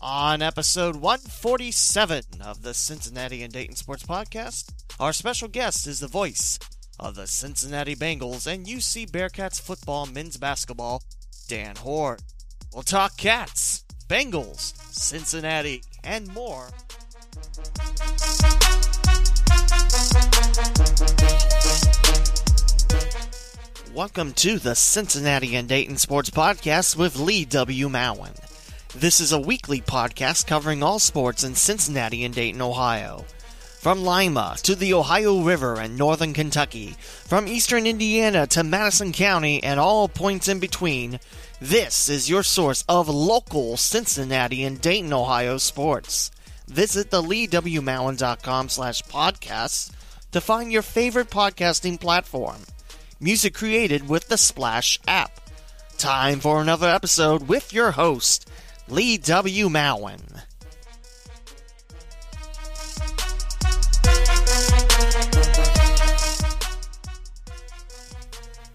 On episode 147 of the Cincinnati and Dayton Sports Podcast, our special guest is the voice of the Cincinnati Bengals and UC Bearcats football men's basketball, Dan Hoard. We'll talk cats, Bengals, Cincinnati, and more. Welcome to the Cincinnati and Dayton Sports Podcast with Lee W. Mowen. This is a weekly podcast covering all sports in Cincinnati and Dayton, Ohio. From Lima to the Ohio River and northern Kentucky, from eastern Indiana to Madison County and all points in between, this is your source of local Cincinnati and Dayton, Ohio sports. Visit the leewmowen.com slash podcasts to find your favorite podcasting platform. Music created with the Splash app. Time for another episode with your host, Lee W. Mowen.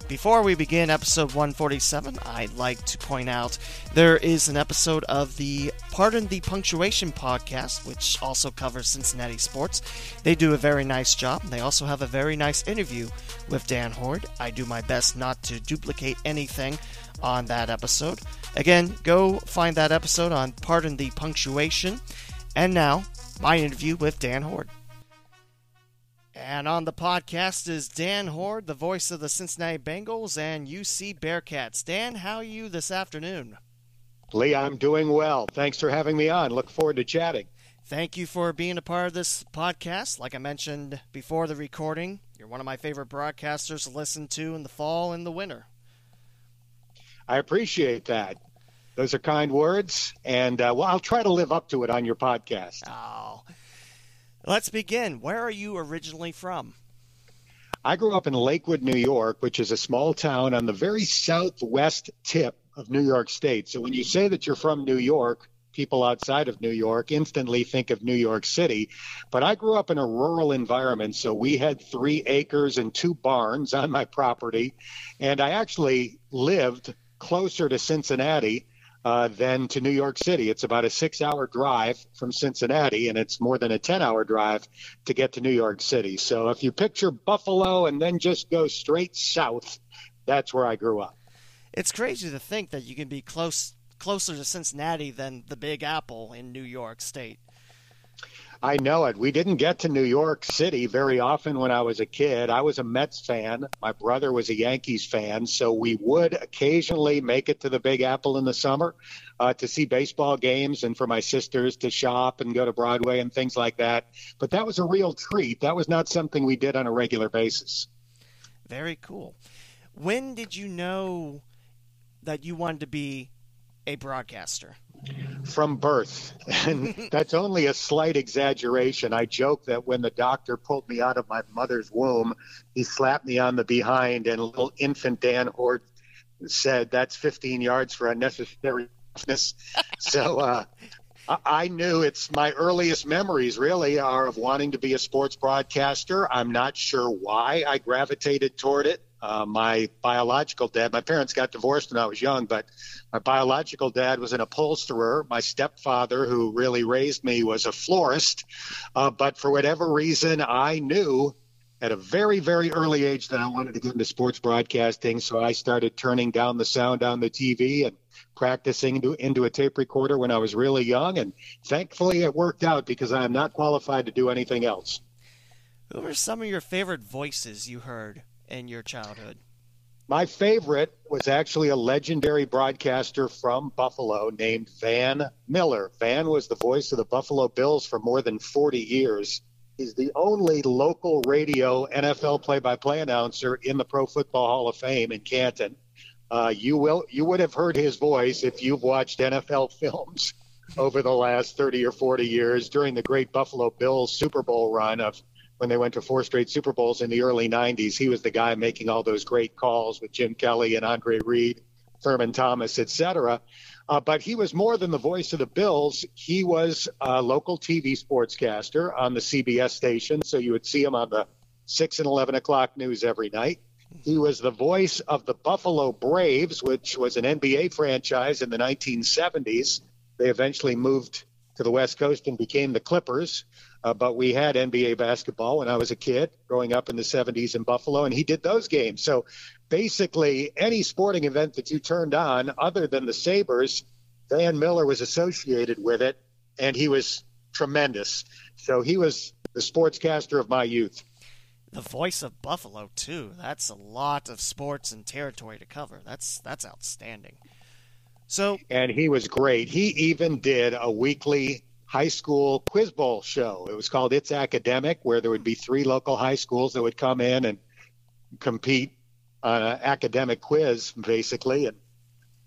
Before we begin episode 147, I'd like to point out there is an episode of the Pardon the Punctuation podcast, which also covers Cincinnati sports. They do a very nice job. They also have a very nice interview with Dan Hoard. I do my best not to duplicate anything on that episode. Again, go find that episode on Pardon the Punctuation. And now, my interview with Dan Hoard. And on the podcast is Dan Hoard, the voice of the Cincinnati Bengals and UC Bearcats. Dan, how are you this afternoon? Lee, I'm doing well. Thanks for having me on. Look forward to chatting. Thank you for being a part of this podcast. Like I mentioned before the recording, you're one of my favorite broadcasters to listen to in the fall and the winter. I appreciate that. Those are kind words, and uh, well, I'll try to live up to it on your podcast. Oh, Let's begin. Where are you originally from? I grew up in Lakewood, New York, which is a small town on the very southwest tip of New York State. So when you say that you're from New York, people outside of New York instantly think of New York City. But I grew up in a rural environment, so we had three acres and two barns on my property. And I actually lived closer to Cincinnati uh, than to New York City. It's about a six hour drive from Cincinnati, and it's more than a 10 hour drive to get to New York City. So if you picture Buffalo and then just go straight south, that's where I grew up. It's crazy to think that you can be close closer to Cincinnati than the Big Apple in New York State. I know it. We didn't get to New York City very often when I was a kid. I was a Mets fan. My brother was a Yankees fan. So we would occasionally make it to the Big Apple in the summer uh, to see baseball games and for my sisters to shop and go to Broadway and things like that. But that was a real treat. That was not something we did on a regular basis. Very cool. When did you know that you wanted to be a broadcaster? From birth. And that's only a slight exaggeration. I joke that when the doctor pulled me out of my mother's womb, he slapped me on the behind, and little infant Dan Hoard said, That's 15 yards for unnecessary roughness. so, uh, I knew it's my earliest memories really are of wanting to be a sports broadcaster. I'm not sure why I gravitated toward it. Uh, my biological dad, my parents got divorced when I was young, but my biological dad was an upholsterer. My stepfather, who really raised me, was a florist. Uh, but for whatever reason, I knew at a very, very early age that I wanted to get into sports broadcasting. So I started turning down the sound on the TV and practicing into, into a tape recorder when I was really young. And thankfully, it worked out because I am not qualified to do anything else. Who were some of your favorite voices you heard in your childhood? My favorite was actually a legendary broadcaster from Buffalo named Van Miller. Van was the voice of the Buffalo Bills for more than 40 years. He's the only local radio NFL play-by-play announcer in the Pro Football Hall of Fame in Canton. Uh, you will you would have heard his voice if you've watched NFL films over the last 30 or 40 years during the great Buffalo Bills Super Bowl run of when they went to four straight Super Bowls in the early 90s. He was the guy making all those great calls with Jim Kelly and Andre Reed, Thurman Thomas, etc. Uh, but he was more than the voice of the Bills. He was a local TV sportscaster on the CBS station, so you would see him on the 6 and 11 o'clock news every night. He was the voice of the Buffalo Braves, which was an NBA franchise in the 1970s They eventually moved to the West Coast and became the Clippers. Uh, but we had NBA basketball when I was a kid growing up in the 70s in Buffalo, and he did those games. So basically, any sporting event that you turned on, other than the Sabres, Van Miller was associated with it, and he was tremendous. So he was the sportscaster of my youth. The voice of Buffalo too. That's a lot of sports and territory to cover. That's that's outstanding. So and he was great. He even did a weekly high school quiz bowl show. It was called It's Academic, where there would be three local high schools that would come in and compete on an academic quiz, basically. And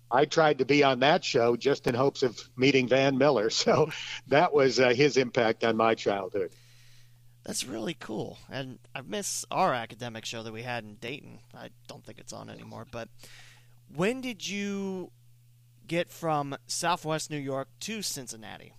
I tried to be on that show just in hopes of meeting Van Miller. So that was uh, his impact on my childhood. That's really cool. And I miss our academic show that we had in Dayton. I don't think it's on anymore. But when did you get from Southwest New York to Cincinnati?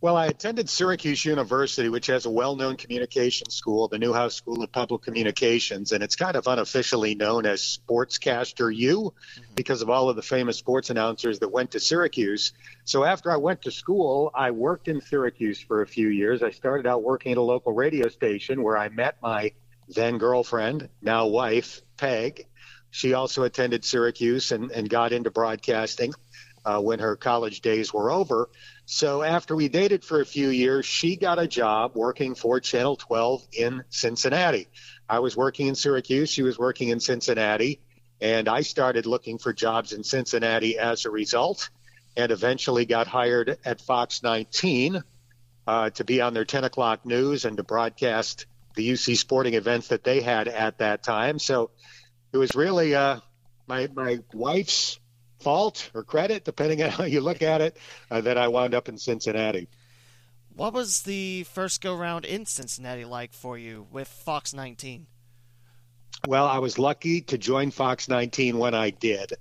Well, I attended Syracuse University, which has a well known communication school, the Newhouse School of Public Communications, and it's kind of unofficially known as Sportscaster U mm-hmm. because of all of the famous sports announcers that went to Syracuse. So after I went to school, I worked in Syracuse for a few years. I started out working at a local radio station where I met my then girlfriend, now wife, Peg. She also attended Syracuse and, and got into broadcasting uh, when her college days were over. So after we dated for a few years, she got a job working for Channel 12 in Cincinnati. I was working in Syracuse, she was working in Cincinnati, and I started looking for jobs in Cincinnati as a result, and eventually got hired at Fox 19 uh, to be on their 10 o'clock news and to broadcast the UC sporting events that they had at that time. So it was really uh, my my wife's fault or credit, depending on how you look at it, uh, that I wound up in Cincinnati. What was the first go round in Cincinnati like for you with Fox 19? Well, I was lucky to join Fox 19 when I did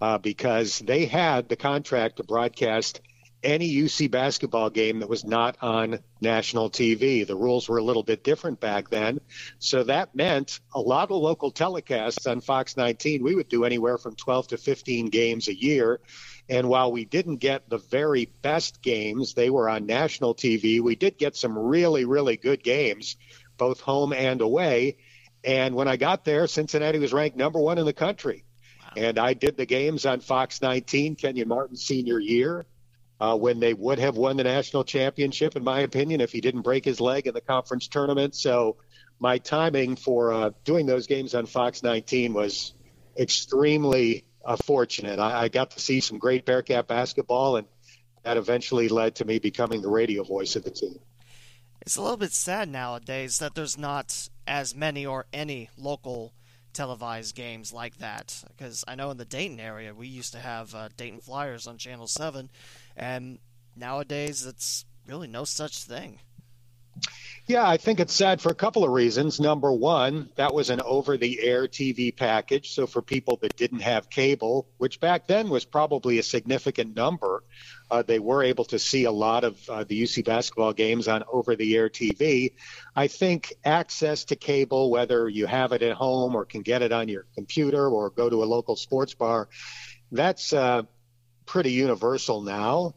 uh, because they had the contract to broadcast any UC basketball game that was not on national TV. The rules were a little bit different back then. So that meant a lot of local telecasts on Fox 19. We would do anywhere from 12 to 15 games a year. And while we didn't get the very best games, they were on national TV. We did get some really, really good games, both home and away. And when I got there, Cincinnati was ranked number one in the country. And I did the games on Fox 19, Kenyon Martin's senior year uh, when they would have won the national championship, in my opinion, if he didn't break his leg in the conference tournament. So my timing for uh, doing those games on Fox 19 was extremely uh, fortunate. I, I got to see some great Bearcat basketball, and that eventually led to me becoming the radio voice of the team. It's a little bit sad nowadays that there's not as many or any local televised games like that because I know in the Dayton area we used to have uh, Dayton Flyers on Channel 7 and nowadays, it's really no such thing. Yeah, I think it's sad for a couple of reasons. Number one, that was an over the air TV package. So for people that didn't have cable, which back then was probably a significant number, uh, they were able to see a lot of uh, the UC basketball games on over the air TV. I think access to cable, whether you have it at home or can get it on your computer or go to a local sports bar, that's uh, pretty universal now.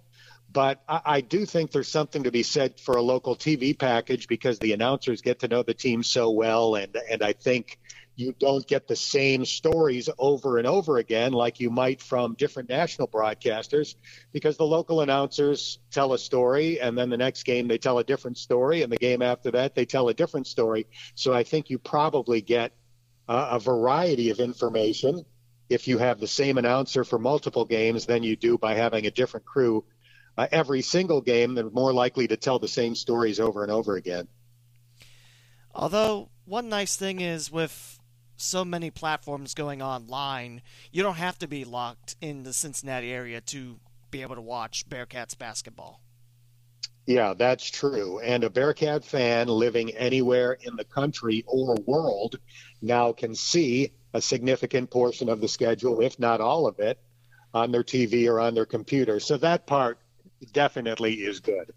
But I, I, do think there's something to be said for a local TV package because the announcers get to know the team so well, and and I think you don't get the same stories over and over again like you might from different national broadcasters because the local announcers tell a story and then the next game they tell a different story and the game after that they tell a different story. So I think you probably get uh, a variety of information if you have the same announcer for multiple games than you do by having a different crew uh, every single game. They're more likely to tell the same stories over and over again. Although, one nice thing is with so many platforms going online, you don't have to be locked in the Cincinnati area to be able to watch Bearcats basketball. Yeah, that's true. And a Bearcat fan living anywhere in the country or world now can see a significant portion of the schedule, if not all of it, on their TV or on their computer. So that part definitely is good.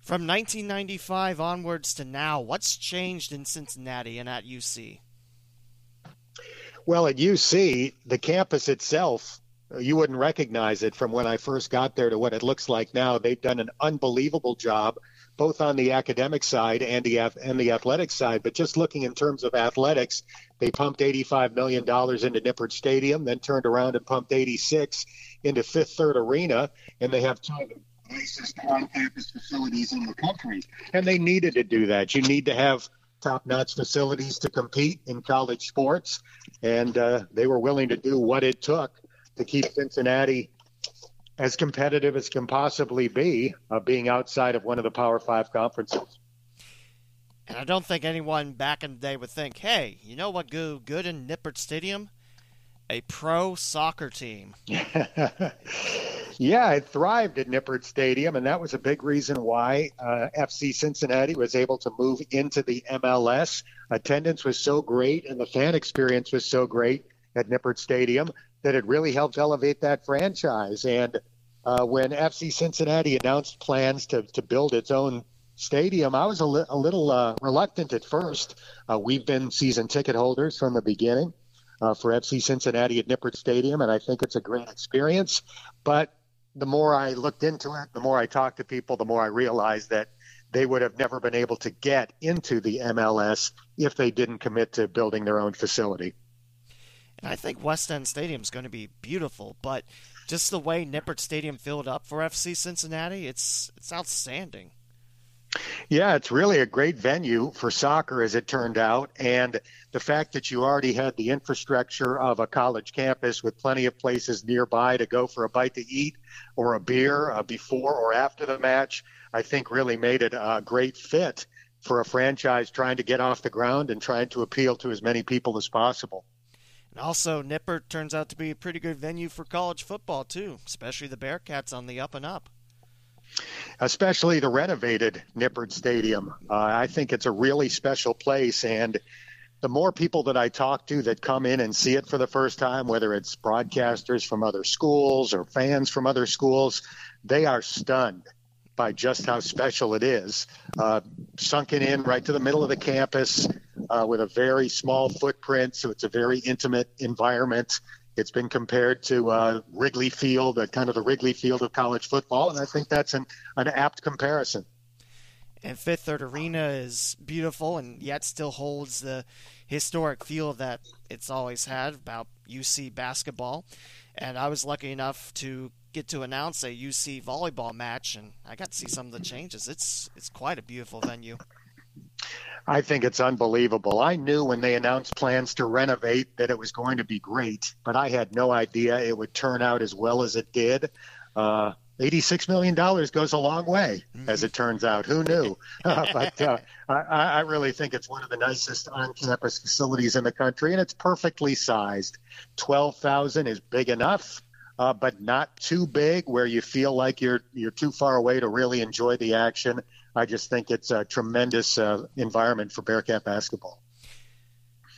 From 1995 onwards to now, what's changed in Cincinnati and at UC? Well, at UC, the campus itself you wouldn't recognize it from when I first got there to what it looks like now. They've done an unbelievable job, both on the academic side and the and the athletic side. But just looking in terms of athletics, they pumped 85 million dollars into Nippert Stadium, then turned around and pumped 86 into Fifth Third Arena, and they have two of the nicest on-campus facilities in the country. And they needed to do that. You need to have top-notch facilities to compete in college sports, and uh, they were willing to do what it took to keep Cincinnati as competitive as can possibly be, uh, being outside of one of the Power Five conferences. And I don't think anyone back in the day would think, hey, you know what go good in Nippert Stadium? A pro soccer team. yeah, it thrived at Nippert Stadium, and that was a big reason why uh, FC Cincinnati was able to move into the MLS. Attendance was so great, and the fan experience was so great at Nippert Stadium that it really helped elevate that franchise. And uh, when FC Cincinnati announced plans to, to build its own stadium, I was a, li- a little uh, reluctant at first. Uh, we've been season ticket holders from the beginning uh, for FC Cincinnati at Nippert Stadium, and I think it's a great experience. But the more I looked into it, the more I talked to people, the more I realized that they would have never been able to get into the MLS if they didn't commit to building their own facility. And I think West End Stadium is going to be beautiful, but just the way Nippert Stadium filled up for FC Cincinnati, it's it's outstanding. Yeah, it's really a great venue for soccer, as it turned out. And the fact that you already had the infrastructure of a college campus with plenty of places nearby to go for a bite to eat or a beer uh, before or after the match, I think really made it a great fit for a franchise trying to get off the ground and trying to appeal to as many people as possible. And also, Nippert turns out to be a pretty good venue for college football, too, especially the Bearcats on the up and up. Especially the renovated Nippert Stadium. Uh, I think it's a really special place. And the more people that I talk to that come in and see it for the first time, whether it's broadcasters from other schools or fans from other schools, they are stunned by just how special it is. Uh, sunken in right to the middle of the campus uh, with a very small footprint, so it's a very intimate environment. It's been compared to uh, Wrigley Field, kind of the Wrigley Field of college football, and I think that's an, an apt comparison. And Fifth Third Arena is beautiful and yet still holds the historic feel that it's always had about UC basketball. And I was lucky enough to get to announce a UC volleyball match, and I got to see some of the changes. It's it's quite a beautiful venue. I think it's unbelievable. I knew when they announced plans to renovate that it was going to be great, but I had no idea it would turn out as well as it did. Uh, $86 million goes a long way, mm-hmm. as it turns out. Who knew? but uh, I, I, really think it's one of the nicest on campus facilities in the country, and it's perfectly sized. 12,000 is big enough uh, but not too big where you feel like you're you're too far away to really enjoy the action. I just think it's a tremendous uh, environment for Bearcat basketball.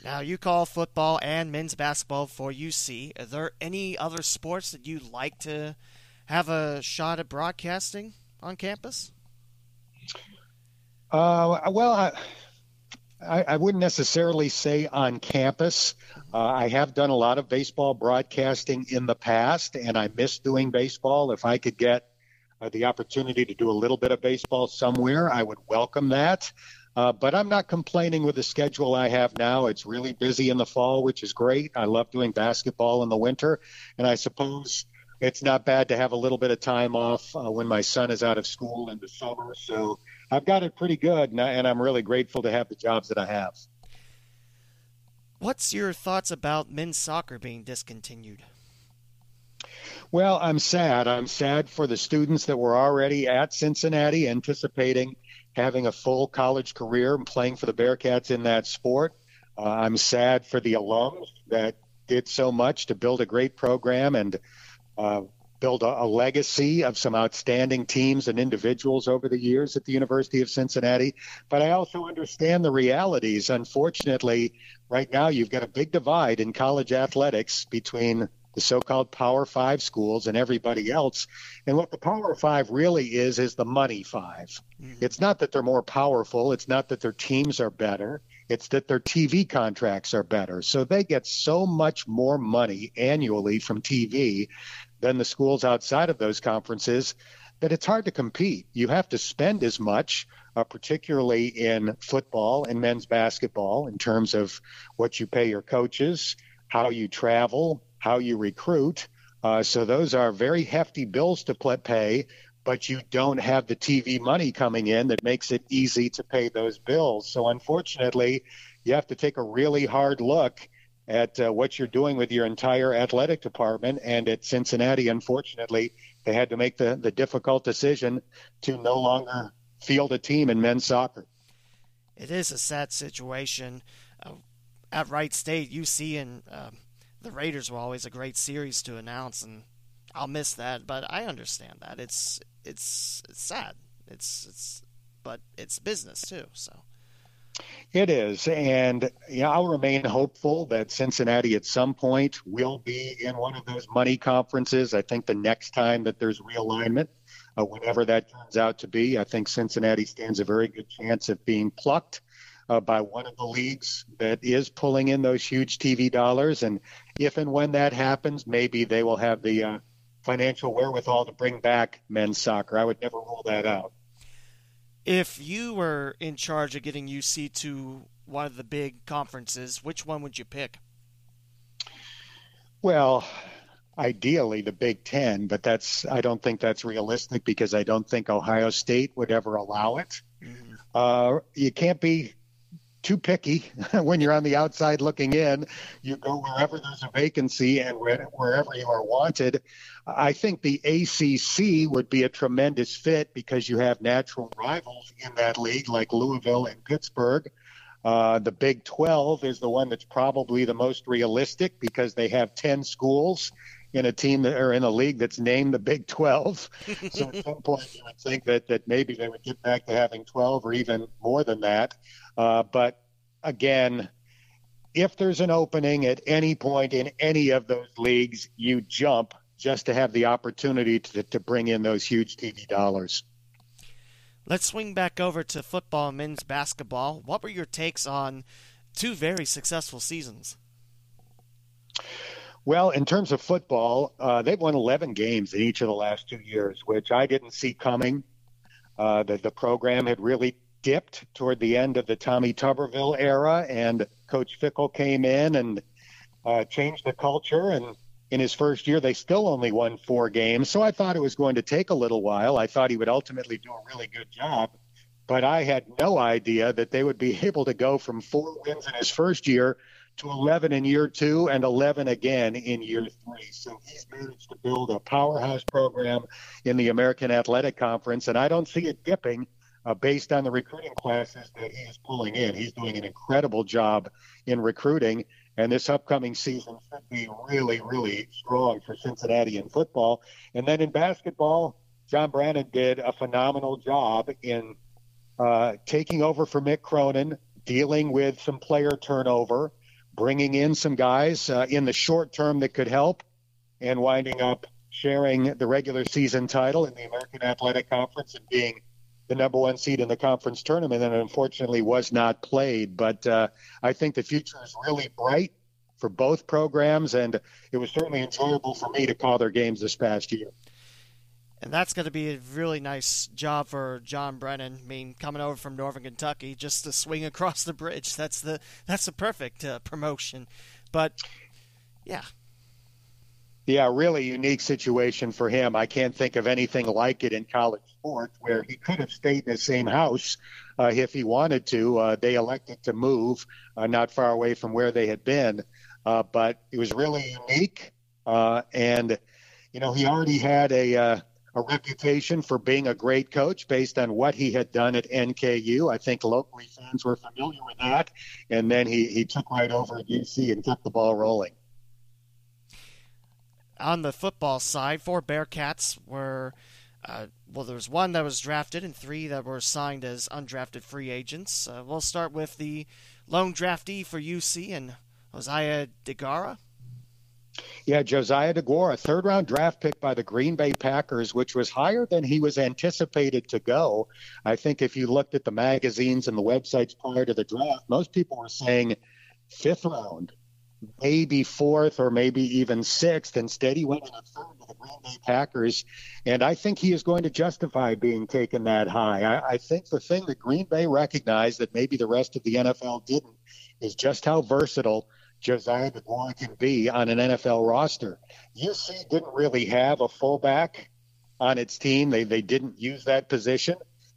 Now you call football and men's basketball for UC. Are there any other sports that you'd like to have a shot at broadcasting on campus? Uh, well, I, I, I wouldn't necessarily say on campus. Uh, I have done a lot of baseball broadcasting in the past, and I miss doing baseball. If I could get uh, the opportunity to do a little bit of baseball somewhere, I would welcome that. Uh, but I'm not complaining with the schedule I have now. It's really busy in the fall, which is great. I love doing basketball in the winter, and I suppose it's not bad to have a little bit of time off uh, when my son is out of school in the summer. So I've got it pretty good, and, I, and I'm really grateful to have the jobs that I have. What's your thoughts about men's soccer being discontinued? Well, I'm sad. I'm sad for the students that were already at Cincinnati anticipating having a full college career and playing for the Bearcats in that sport. Uh, I'm sad for the alums that did so much to build a great program and uh, build a, a, legacy of some outstanding teams and individuals over the years at the University of Cincinnati. But I also understand the realities. Unfortunately, right now you've got a big divide in college athletics between the so-called Power Five schools and everybody else. And what the Power Five really is is the money 5 mm-hmm. It's not that they're more powerful. It's not that their teams are better. It's that their TV contracts are better. So they get so much more money annually from TV than the schools outside of those conferences that it's hard to compete. You have to spend as much, uh, particularly in football and men's basketball, in terms of what you pay your coaches, how you travel, how you recruit. Uh, so those are very hefty bills to pay, but you don't have the TV money coming in that makes it easy to pay those bills. So unfortunately, you have to take a really hard look at uh, what you're doing with your entire athletic department. And at Cincinnati, unfortunately, they had to make the, the difficult decision to no longer field a team in men's soccer. It is a sad situation. Uh, at Wright State, UC and uh, the Raiders were always a great series to announce, and I'll miss that. But I understand that it's it's it's sad. It's it's but it's business too. So it is, and you know, I'll remain hopeful that Cincinnati at some point will be in one of those money conferences. I think the next time that there's realignment, uh, whenever that turns out to be, I think Cincinnati stands a very good chance of being plucked. Uh, by one of the leagues that is pulling in those huge TV dollars. And if and when that happens, maybe they will have the uh, financial wherewithal to bring back men's soccer. I would never rule that out. If you were in charge of getting UC to one of the big conferences, which one would you pick? Well, ideally the Big Ten, but that's I don't think that's realistic because I don't think Ohio State would ever allow it. Mm-hmm. Uh, you can't be too picky when you're on the outside looking in. You go wherever there's a vacancy and wherever you are wanted. I think the ACC would be a tremendous fit because you have natural rivals in that league like Louisville and Pittsburgh. Uh, the Big 12 is the one that's probably the most realistic because they have 10 schools in a team that, or in a league that's named the Big 12. so at some point you would think that, that maybe they would get back to having 12 or even more than that. Uh, but again, if there's an opening at any point in any of those leagues, you jump just to have the opportunity to, to bring in those huge TV dollars. Let's swing back over to football and men's basketball. What were your takes on two very successful seasons? Well, in terms of football, uh, they've won 11 games in each of the last two years, which I didn't see coming. Uh, the, the program had really dipped toward the end of the Tommy Tuberville era, and Coach Fickell came in and uh, changed the culture. And in his first year, they still only won four games. So I thought it was going to take a little while. I thought he would ultimately do a really good job. But I had no idea that they would be able to go from four wins in his first year to 11 in year two and 11 again in year three. So he's managed to build a powerhouse program in the American Athletic Conference, and I don't see it dipping uh, based on the recruiting classes that he is pulling in. He's doing an incredible job in recruiting, and this upcoming season should be really, really strong for Cincinnati in football. And then in basketball, John Brannen did a phenomenal job in uh, taking over for Mick Cronin, dealing with some player turnover, bringing in some guys uh, in the short term that could help, and winding up sharing the regular season title in the American Athletic Conference and being the number one seed in the conference tournament, and unfortunately was not played. But uh, I think the future is really bright for both programs, and it was certainly enjoyable for me to call their games this past year. And that's going to be a really nice job for John Brannen. I mean, coming over from Northern Kentucky just to swing across the bridge. That's the that's a perfect uh, promotion. But yeah, yeah, really unique situation for him. I can't think of anything like it in college sports where he could have stayed in the same house uh, if he wanted to. Uh, they elected to move uh, not far away from where they had been, uh, but it was really unique. Uh, and you know, he already had a a reputation for being a great coach based on what he had done at NKU. I think locally fans were familiar with that, and then he he took right over at UC and kept the ball rolling on the football side, four Bearcats were. Uh, well, there was one that was drafted and three that were signed as undrafted free agents. Uh, we'll start with the lone draftee for UC and Josiah Deguara. Yeah, Josiah DeGuara, third round draft pick by the Green Bay Packers, which was higher than he was anticipated to go. I think if you looked at the magazines and the websites prior to the draft, most people were saying fifth round, maybe fourth or maybe even sixth. Instead, he went in a third to the Green Bay Packers. And I think he is going to justify being taken that high. I, I think the thing that Green Bay recognized that maybe the rest of the NFL didn't is just how versatile Josiah DeGuara can be on an NFL roster. UC didn't really have a fullback on its team. They they didn't use that position.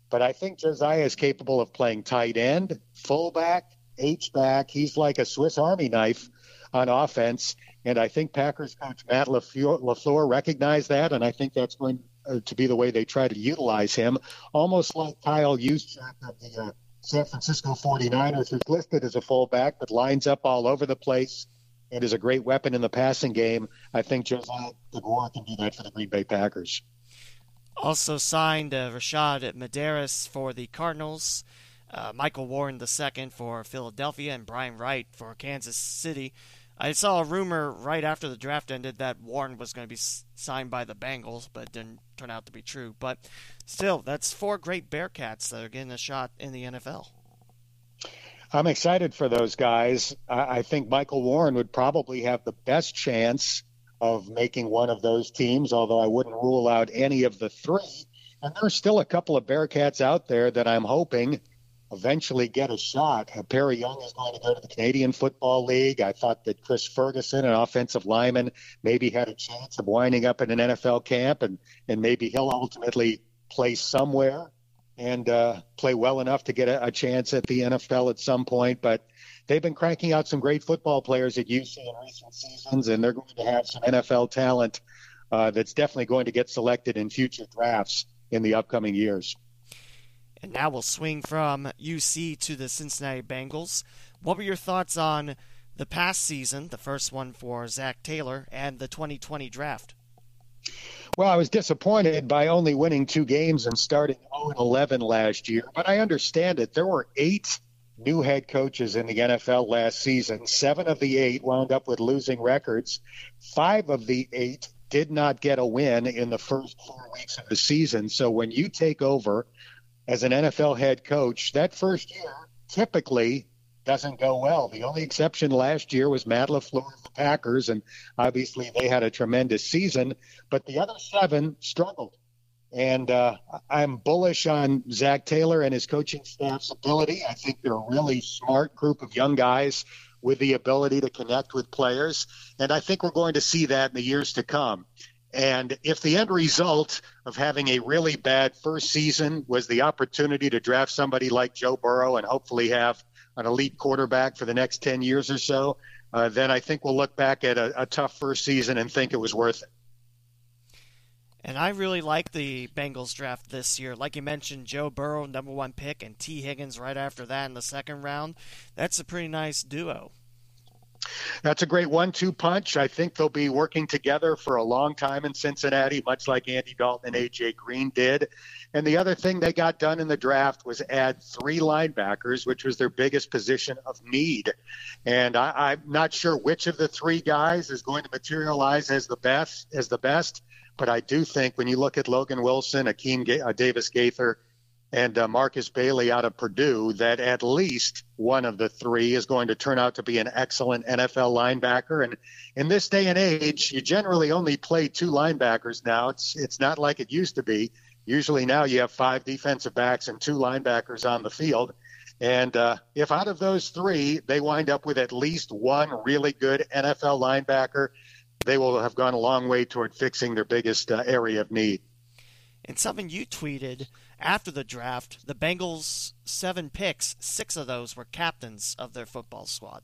But I think Josiah is capable of playing tight end, fullback, H back. He's like a Swiss Army knife on offense. And I think Packers coach Matt LaFleur, LaFleur recognized that, and I think that's going uh, to be the way they try to utilize him, almost like Kyle Juszczyk of the uh, San Francisco 49ers, who's listed as a fullback but lines up all over the place and is a great weapon in the passing game. I think Josiah DeGuara can do that for the Green Bay Packers. Also signed uh, Rashad Medaris for the Cardinals, uh, Michael Warren II for Philadelphia, and Brian Wright for Kansas City. I saw a rumor right after the draft ended that Warren was going to be signed by the Bengals, but didn't turn out to be true. But still, that's four great Bearcats that are getting a shot in the NFL. I'm excited for those guys. I think Michael Warren would probably have the best chance of making one of those teams, although I wouldn't rule out any of the three. And there's still a couple of Bearcats out there that I'm hoping eventually get a shot. Perry Young is going to go to the Canadian Football League. I thought that Chris Ferguson, an offensive lineman, maybe had a chance of winding up in an NFL camp, and and maybe he'll ultimately play somewhere and uh, play well enough to get a, a chance at the NFL at some point. But they've been cranking out some great football players at UC in recent seasons, and they're going to have some NFL talent uh, that's definitely going to get selected in future drafts in the upcoming years. And now we'll swing from UC to the Cincinnati Bengals. What were your thoughts on the past season, the first one for Zac Taylor, and the 2020 draft? Well, I was disappointed by only winning two games and starting 0 11 last year, but I understand it. There were eight new head coaches in the NFL last season. Seven of the eight wound up with losing records. Five of the eight did not get a win in the first four weeks of the season. So when you take over as an NFL head coach, that first year typically doesn't go well. The only exception last year was Matt LaFleur of the Packers, and obviously they had a tremendous season, but the other seven struggled. And uh, I'm bullish on Zac Taylor and his coaching staff's ability. I think they're a really smart group of young guys with the ability to connect with players. And I think we're going to see that in the years to come. And if the end result of having a really bad first season was the opportunity to draft somebody like Joe Burrow and hopefully have an elite quarterback for the next 10 years or so, uh, then I think we'll look back at a, a tough first season and think it was worth it. And I really like the Bengals draft this year. Like you mentioned, Joe Burrow, number one pick, and Tee Higgins right after that in the second round. That's a pretty nice duo. That's a great one two punch. I think they'll be working together for a long time in Cincinnati, much like Andy Dalton and A.J. Green did. And the other thing they got done in the draft was add three linebackers, which was their biggest position of need. And I, am not sure which of the three guys is going to materialize as the best. As the best, but I do think when you look at Logan Wilson, Akeem uh, Davis Gaither, and uh, Markus Bailey out of Purdue that at least one of the three is going to turn out to be an excellent NFL linebacker. And in this day and age, you generally only play two linebackers now. It's it's not like it used to be. Usually now you have five defensive backs and two linebackers on the field. And uh, if out of those three they wind up with at least one really good NFL linebacker, they will have gone a long way toward fixing their biggest uh, area of need. And something you tweeted after the draft, the Bengals' seven picks, six of those were captains of their football squad.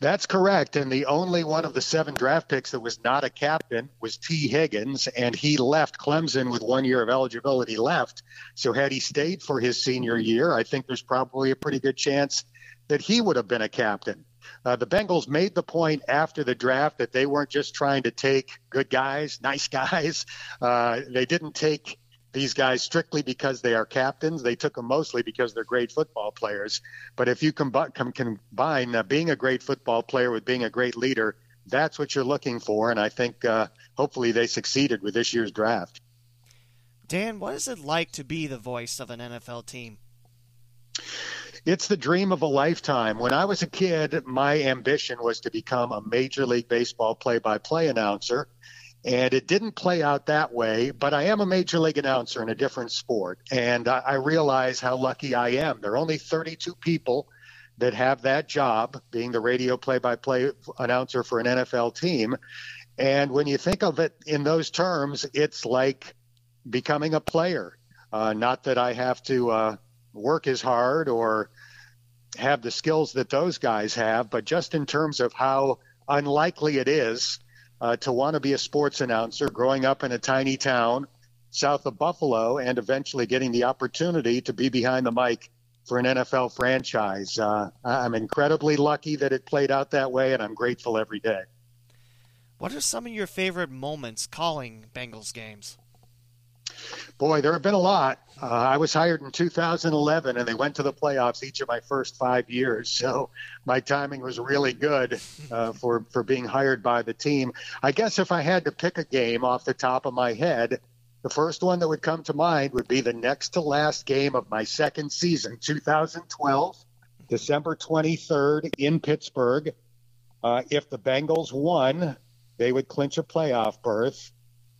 That's correct. And the only one of the seven draft picks that was not a captain was Tee Higgins, and he left Clemson with one year of eligibility left. So, had he stayed for his senior year, I think there's probably a pretty good chance that he would have been a captain. Uh, the Bengals made the point after the draft that they weren't just trying to take good guys, nice guys. Uh, they didn't take these guys strictly because they are captains. They took them mostly because they're great football players. But if you combi- com- combine uh, being a great football player with being a great leader, that's what you're looking for. And I think uh, hopefully they succeeded with this year's draft. Dan, what is it like to be the voice of an NFL team? It's the dream of a lifetime. When I was a kid, my ambition was to become a Major League Baseball play by play announcer. And it didn't play out that way, but I am a major league announcer in a different sport. And I, I realize how lucky I am. There are only 32 people that have that job, being the radio play by play announcer for an NFL team. And when you think of it in those terms, it's like becoming a player. Uh, not that I have to uh, work as hard or have the skills that those guys have, but just in terms of how unlikely it is uh, to want to be a sports announcer growing up in a tiny town south of Buffalo and eventually getting the opportunity to be behind the mic for an NFL franchise. Uh, I'm incredibly lucky that it played out that way, and I'm grateful every day. What are some of your favorite moments calling Bengals games? Boy, there have been a lot. Uh, I was hired in 2011, and they went to the playoffs each of my first five years. So my timing was really good uh, for for being hired by the team. I guess if I had to pick a game off the top of my head, the first one that would come to mind would be the next to last game of my second season, 2012, December 23rd in Pittsburgh. Uh, if the Bengals won, they would clinch a playoff berth.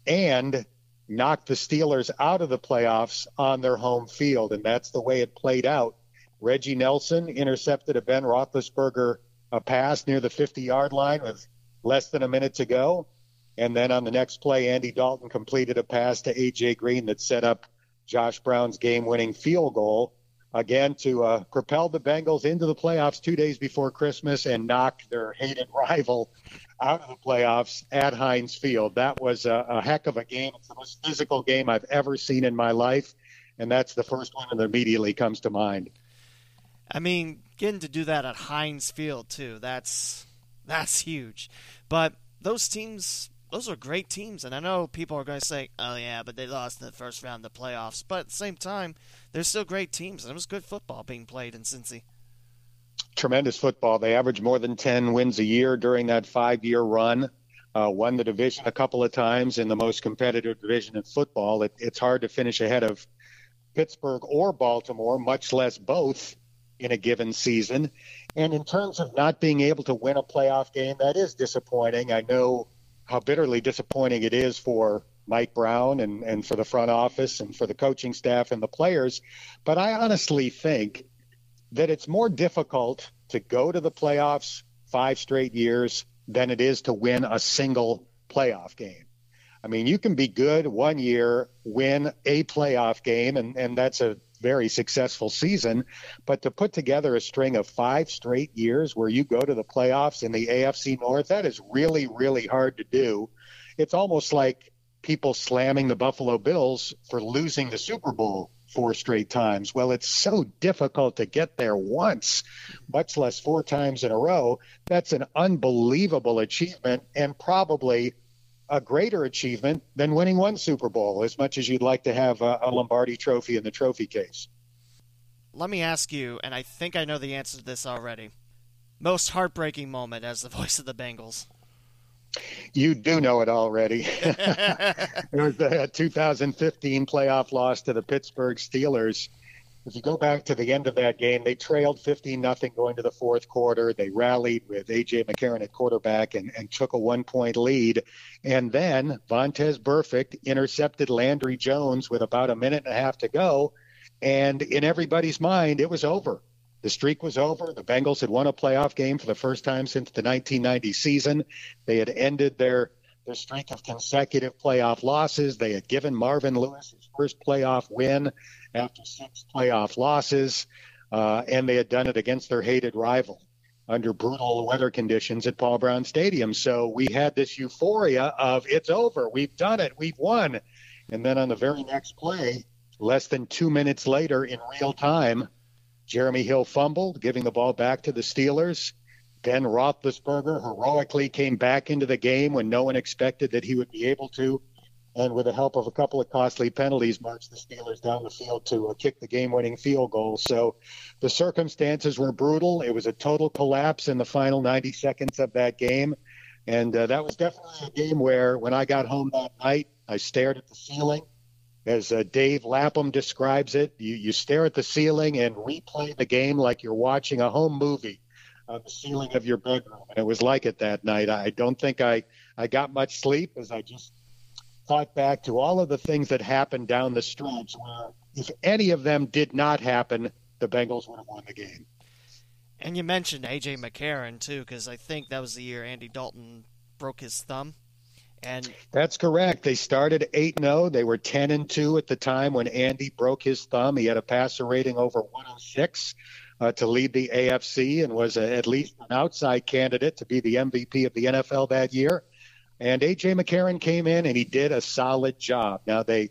And knocked the Steelers out of the playoffs on their home field, and that's the way it played out. Reggie Nelson intercepted a Ben Roethlisberger a pass near the 50-yard line with less than a minute to go, and then on the next play, Andy Dalton completed a pass to AJ Green that set up Josh Brown's game-winning field goal again to uh, propel the Bengals into the playoffs two days before Christmas and knock their hated rival out of the playoffs at Heinz Field. That was a, a heck of a game. It's the most physical game I've ever seen in my life, and that's the first one that immediately comes to mind. I mean, getting to do that at Heinz Field too, that's that's huge. But those teams those are great teams, and I know people are going to say, "Oh yeah, but they lost in the first round of the playoffs." But at the same time, they're still great teams, and it was good football being played in Cincy tremendous football. They averaged more than 10 wins a year during that five year run. Uh, won the division a couple of times in the most competitive division in football. It, it's hard to finish ahead of Pittsburgh or Baltimore, much less both in a given season. And in terms of not being able to win a playoff game, that is disappointing. I know how bitterly disappointing it is for Mike Brown and, and for the front office and for the coaching staff and the players. But I honestly think that it's more difficult to go to the playoffs five straight years than it is to win a single playoff game. I mean, you can be good one year, win a playoff game, and, and that's a very successful season. But to put together a string of five straight years where you go to the playoffs in the AFC North, that is really, really hard to do. It's almost like people slamming the Buffalo Bills for losing the Super Bowl four straight times. Well, it's so difficult to get there once, much less four times in a row. That's an unbelievable achievement and probably a greater achievement than winning one Super Bowl, as much as you'd like to have a, a Lombardi trophy in the trophy case. Let me ask you, and I think I know the answer to this already. Most heartbreaking moment as the voice of the Bengals. You do know it already. it was the 2015 playoff loss to the Pittsburgh Steelers. If you go back to the end of that game, they trailed 15 nothing going to the fourth quarter. They rallied with A.J. McCarron at quarterback and, and took a one point lead. And then Vontaze Burfict intercepted Landry Jones with about a minute and a half to go. And in everybody's mind, it was over. The streak was over. The Bengals had won a playoff game for the first time since the 1990 season. They had ended their their streak of consecutive playoff losses. They had given Marvin Lewis his first playoff win after six playoff losses, uh, and they had done it against their hated rival under brutal weather conditions at Paul Brown Stadium. So we had this euphoria of it's over, we've done it, we've won. And then on the very next play, less than two minutes later in real time, Jeremy Hill fumbled, giving the ball back to the Steelers. Ben Roethlisberger heroically came back into the game when no one expected that he would be able to, and with the help of a couple of costly penalties, marched the Steelers down the field to uh, kick the game-winning field goal. So the circumstances were brutal. It was a total collapse in the final 90 seconds of that game. And uh, that was definitely a game where, when I got home that night, I stared at the ceiling. As uh, Dave Lapham describes it, you, you stare at the ceiling and replay the game like you're watching a home movie on the ceiling of your bedroom. And it was like it that night. I don't think I, I got much sleep as I just thought back to all of the things that happened down the stretch where if any of them did not happen, the Bengals would have won the game. And you mentioned AJ McCarron too, because I think that was the year Andy Dalton broke his thumb. And that's correct. They started eight and zero. They were ten and two at the time when Andy broke his thumb. He had a passer rating over 106 uh, to lead the AFC and was a, at least an outside candidate to be the MVP of the NFL that year. And AJ McCarron came in and he did a solid job. Now they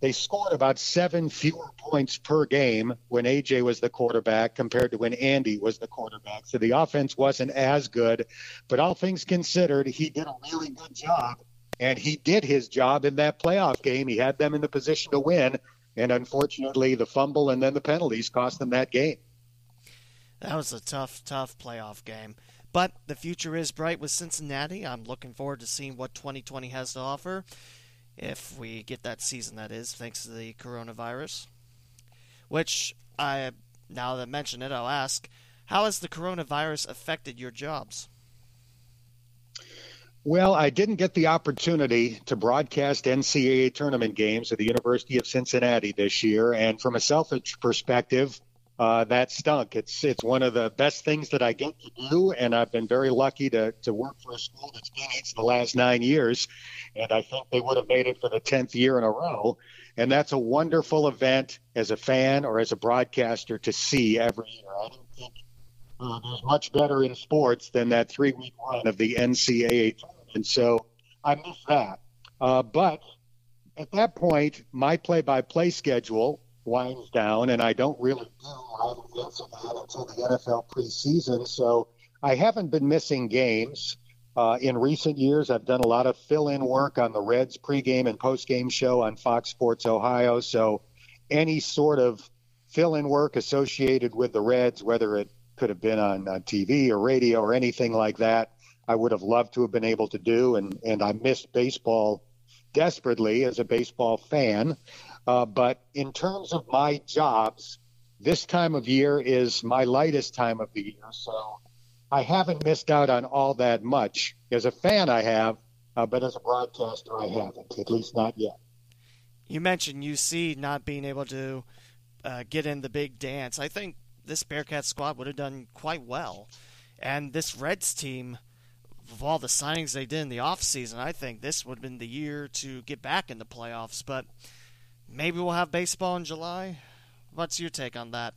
they scored about seven fewer points per game when AJ was the quarterback compared to when Andy was the quarterback. So the offense wasn't as good, but all things considered, he did a really good job. And he did his job in that playoff game. He had them in the position to win. And unfortunately, the fumble and then the penalties cost them that game. That was a tough, tough playoff game. But the future is bright with Cincinnati. I'm looking forward to seeing what 2020 has to offer if we get that season, that is, thanks to the coronavirus. Which I, now that I mention it, I'll ask, how has the coronavirus affected your jobs? Well, I didn't get the opportunity to broadcast NCAA tournament games at the University of Cincinnati this year, and from a selfish perspective, uh, that stunk. It's it's one of the best things that I get to do, and I've been very lucky to to work for a school that's been for the last nine years, and I think they would have made it for the tenth year in a row. And that's a wonderful event as a fan or as a broadcaster to see every year. I don't think uh, there's much better in sports than that three week run of the NCAA tournament. So I miss that. Uh, but at that point, my play by play schedule winds down, and I don't really do lot of that until the NFL preseason. So I haven't been missing games. Uh, in recent years, I've done a lot of fill-in work on the Reds pregame and postgame show on Fox Sports Ohio. So any sort of fill-in work associated with the Reds, whether it could have been on uh, TV or radio or anything like that, I would have loved to have been able to do. And and I missed baseball desperately as a baseball fan. Uh, but in terms of my jobs, this time of year is my lightest time of the year. So I haven't missed out on all that much. As a fan, I have, uh, but as a broadcaster, I haven't, at least not yet. You mentioned UC not being able to uh, get in the big dance. I think this Bearcat squad would have done quite well. And this Reds team, of all the signings they did in the offseason, I think this would have been the year to get back in the playoffs. But maybe we'll have baseball in July. What's your take on that?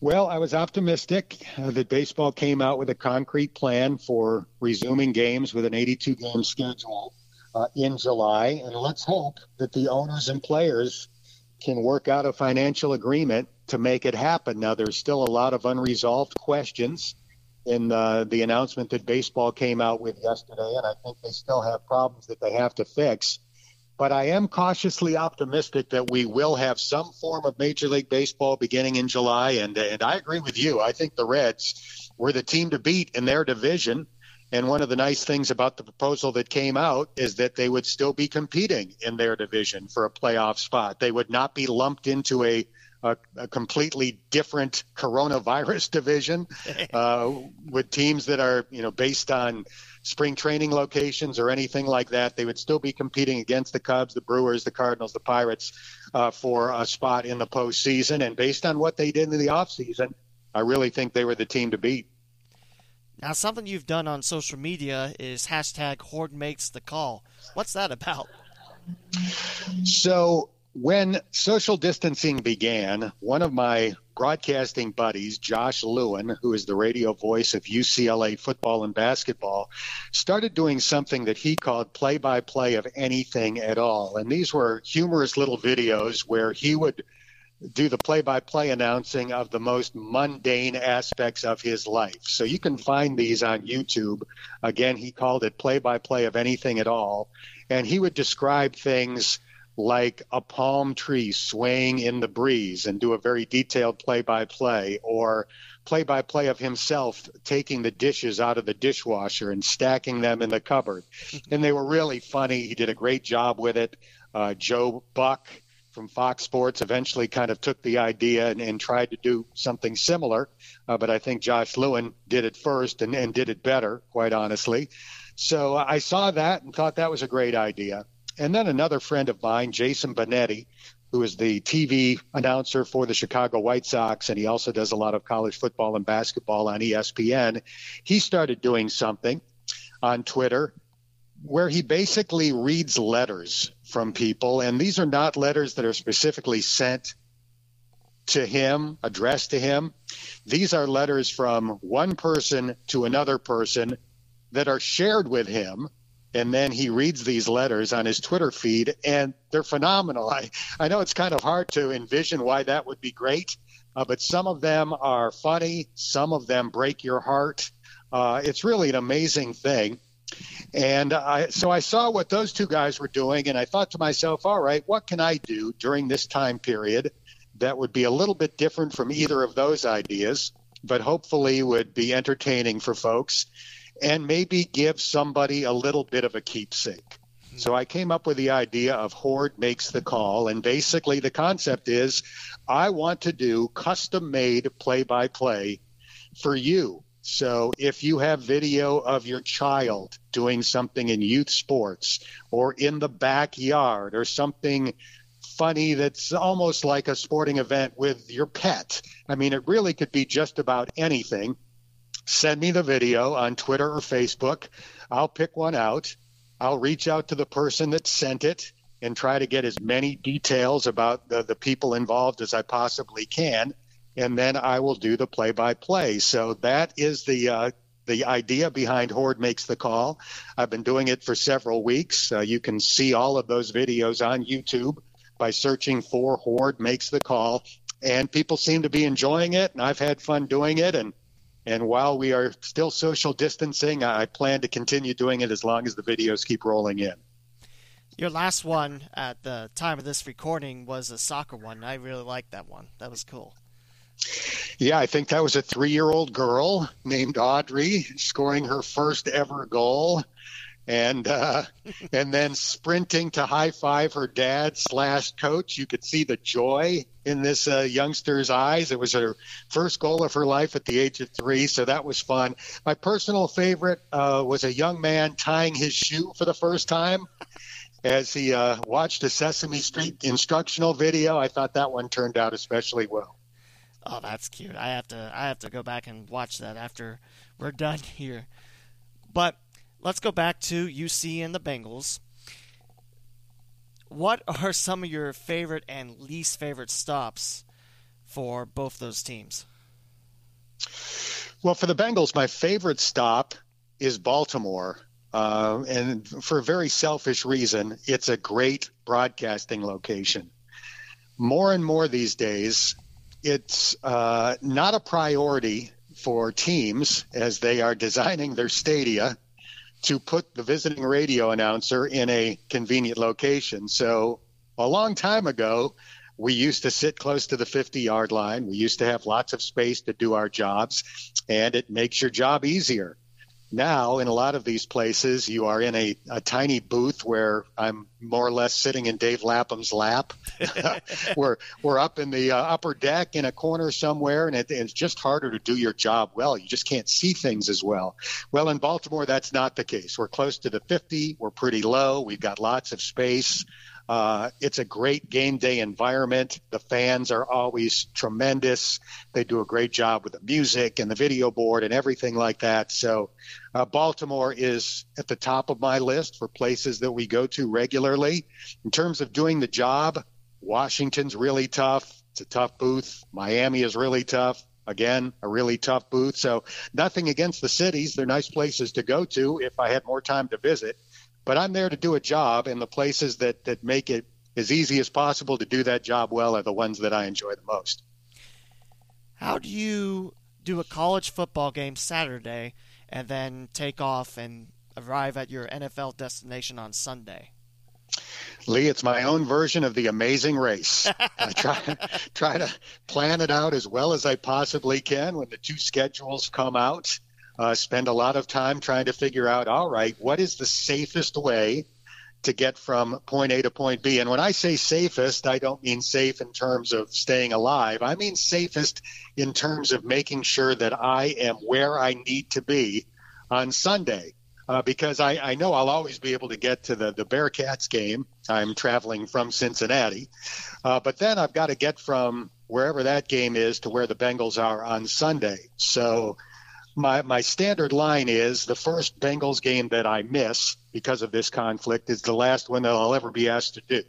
Well, I was optimistic uh, that baseball came out with a concrete plan for resuming games with an 82 game schedule uh, in July. And let's hope that the owners and players can work out a financial agreement to make it happen. Now, there's still a lot of unresolved questions in uh, the announcement that baseball came out with yesterday, and I think they still have problems that they have to fix. But I am cautiously optimistic that we will have some form of Major League Baseball beginning in July. And, and I agree with you. I think the Reds were the team to beat in their division. And one of the nice things about the proposal that came out is that they would still be competing in their division for a playoff spot. They would not be lumped into a, a, a completely different coronavirus division uh, with teams that are, you know, based on spring training locations or anything like that. They would still be competing against the Cubs, the Brewers, the Cardinals, the Pirates uh, for a spot in the postseason. And based on what they did in the offseason, I really think they were the team to beat. Now, something you've done on social media is hashtag Hoard makes the call. What's that about? So, when social distancing began, one of my broadcasting buddies, Josh Lewin, who is the radio voice of UCLA football and basketball, started doing something that he called play by play of anything at all. And these were humorous little videos where he would do the play by play announcing of the most mundane aspects of his life. So you can find these on YouTube. Again, he called it play by play of anything at all. And he would describe things like a palm tree swaying in the breeze and do a very detailed play by play or play by play of himself taking the dishes out of the dishwasher and stacking them in the cupboard. and they were really funny. He did a great job with it. Uh, Joe Buck from Fox Sports eventually kind of took the idea and, and tried to do something similar. Uh, but I think Josh Lewin did it first and, and did it better, quite honestly. So I saw that and thought that was a great idea. And then another friend of mine, Jason Benetti, who is the TV announcer for the Chicago White Sox, and he also does a lot of college football and basketball on ESPN. He started doing something on Twitter where he basically reads letters from people, and these are not letters that are specifically sent to him, addressed to him. These are letters from one person to another person that are shared with him and then he reads these letters on his Twitter feed, and they're phenomenal. I, I know it's kind of hard to envision why that would be great, uh, but some of them are funny, some of them break your heart. Uh, it's really an amazing thing. And I, so I saw what those two guys were doing, and I thought to myself, all right, what can I do during this time period that would be a little bit different from either of those ideas, but hopefully would be entertaining for folks? And maybe give somebody a little bit of a keepsake. So I came up with the idea of Hoard makes the call. And basically, the concept is I want to do custom made play by play for you. So if you have video of your child doing something in youth sports or in the backyard or something funny that's almost like a sporting event with your pet, I mean, it really could be just about anything send me the video on Twitter or Facebook. I'll pick one out. I'll reach out to the person that sent it and try to get as many details about the, the people involved as I possibly can. And then I will do the play by play. So that is the, uh, the idea behind Hoard Makes the Call. I've been doing it for several weeks. Uh, you can see all of those videos on YouTube by searching for Hoard Makes the Call. And people seem to be enjoying it, and I've had fun doing it. And and while we are still social distancing, I plan to continue doing it as long as the videos keep rolling in. Your last one at the time of this recording was a soccer one. I really liked that one. That was cool. Yeah, I think that was a three year old girl named Audrey scoring her first ever goal and uh, and then sprinting to high five her dad slash coach. You could see the joy in this uh, youngster's eyes. It was her first goal of her life at the age of three, so that was fun. My personal favorite uh, was a young man tying his shoe for the first time. As he uh, watched a Sesame Street instructional video, I thought that one turned out especially well. Oh, that's cute. I have to I have to go back and watch that after we're done here. But let's go back to UC and the Bengals. What are some of your favorite and least favorite stops for both those teams? Well, for the Bengals, my favorite stop is Baltimore. Uh, and for a very selfish reason, it's a great broadcasting location. More and more these days, it's uh, not a priority for teams as they are designing their stadia to put the visiting radio announcer in a convenient location. So a long time ago, we used to sit close to the 50 yard line. We used to have lots of space to do our jobs, and it makes your job easier. Now, in a lot of these places, you are in a, a tiny booth where I'm more or less sitting in Dave Lapham's lap. we're we're up in the uh, upper deck in a corner somewhere, and it, it's just harder to do your job well. You just can't see things as well. Well, in Baltimore, that's not the case. We're close to the 50. We're pretty low. We've got lots of space. Uh, it's a great game day environment. The fans are always tremendous. They do a great job with the music and the video board and everything like that. So, uh, Baltimore is at the top of my list for places that we go to regularly. In terms of doing the job, Washington's really tough. It's a tough booth. Miami is really tough. Again, a really tough booth. So, nothing against the cities. They're nice places to go to if I had more time to visit but I'm there to do a job, and the places that that make it as easy as possible to do that job well are the ones that I enjoy the most. How do you do a college football game Saturday and then take off and arrive at your NFL destination on Sunday? Lee, it's my own version of the amazing race. I try try to plan it out as well as I possibly can when the two schedules come out. Uh, spend a lot of time trying to figure out, all right, what is the safest way to get from point A to point B? And when I say safest, I don't mean safe in terms of staying alive. I mean safest in terms of making sure that I am where I need to be on Sunday uh, because I, I know I'll always be able to get to the, the Bearcats game. I'm traveling from Cincinnati. Uh, but then I've got to get from wherever that game is to where the Bengals are on Sunday. So my, my standard line is the first Bengals game that I miss because of this conflict is the last one that I'll ever be asked to do.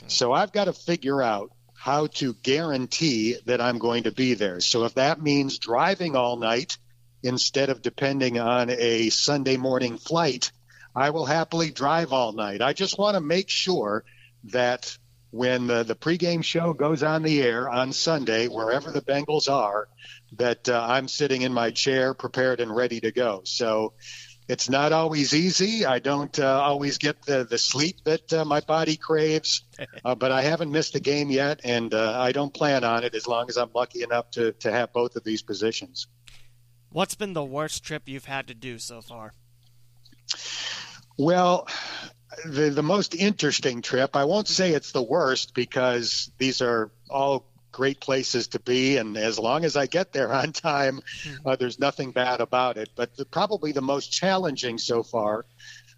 Hmm. So I've got to figure out how to guarantee that I'm going to be there. So if that means driving all night – instead of depending on a Sunday morning flight, I will happily drive all night. I just want to make sure that when the, the pregame show goes on the air on Sunday, wherever the Bengals are, that uh, I'm sitting in my chair prepared and ready to go. So it's not always easy. I don't uh, always get the, the sleep that uh, my body craves, uh, but I haven't missed a game yet, and uh, I don't plan on it as long as I'm lucky enough to, to have both of these positions. What's been the worst trip you've had to do so far? Well, the the most interesting trip. I won't say it's the worst because these are all great places to be, and as long as I get there on time, hmm. uh, there's nothing bad about it. But the, probably the most challenging so far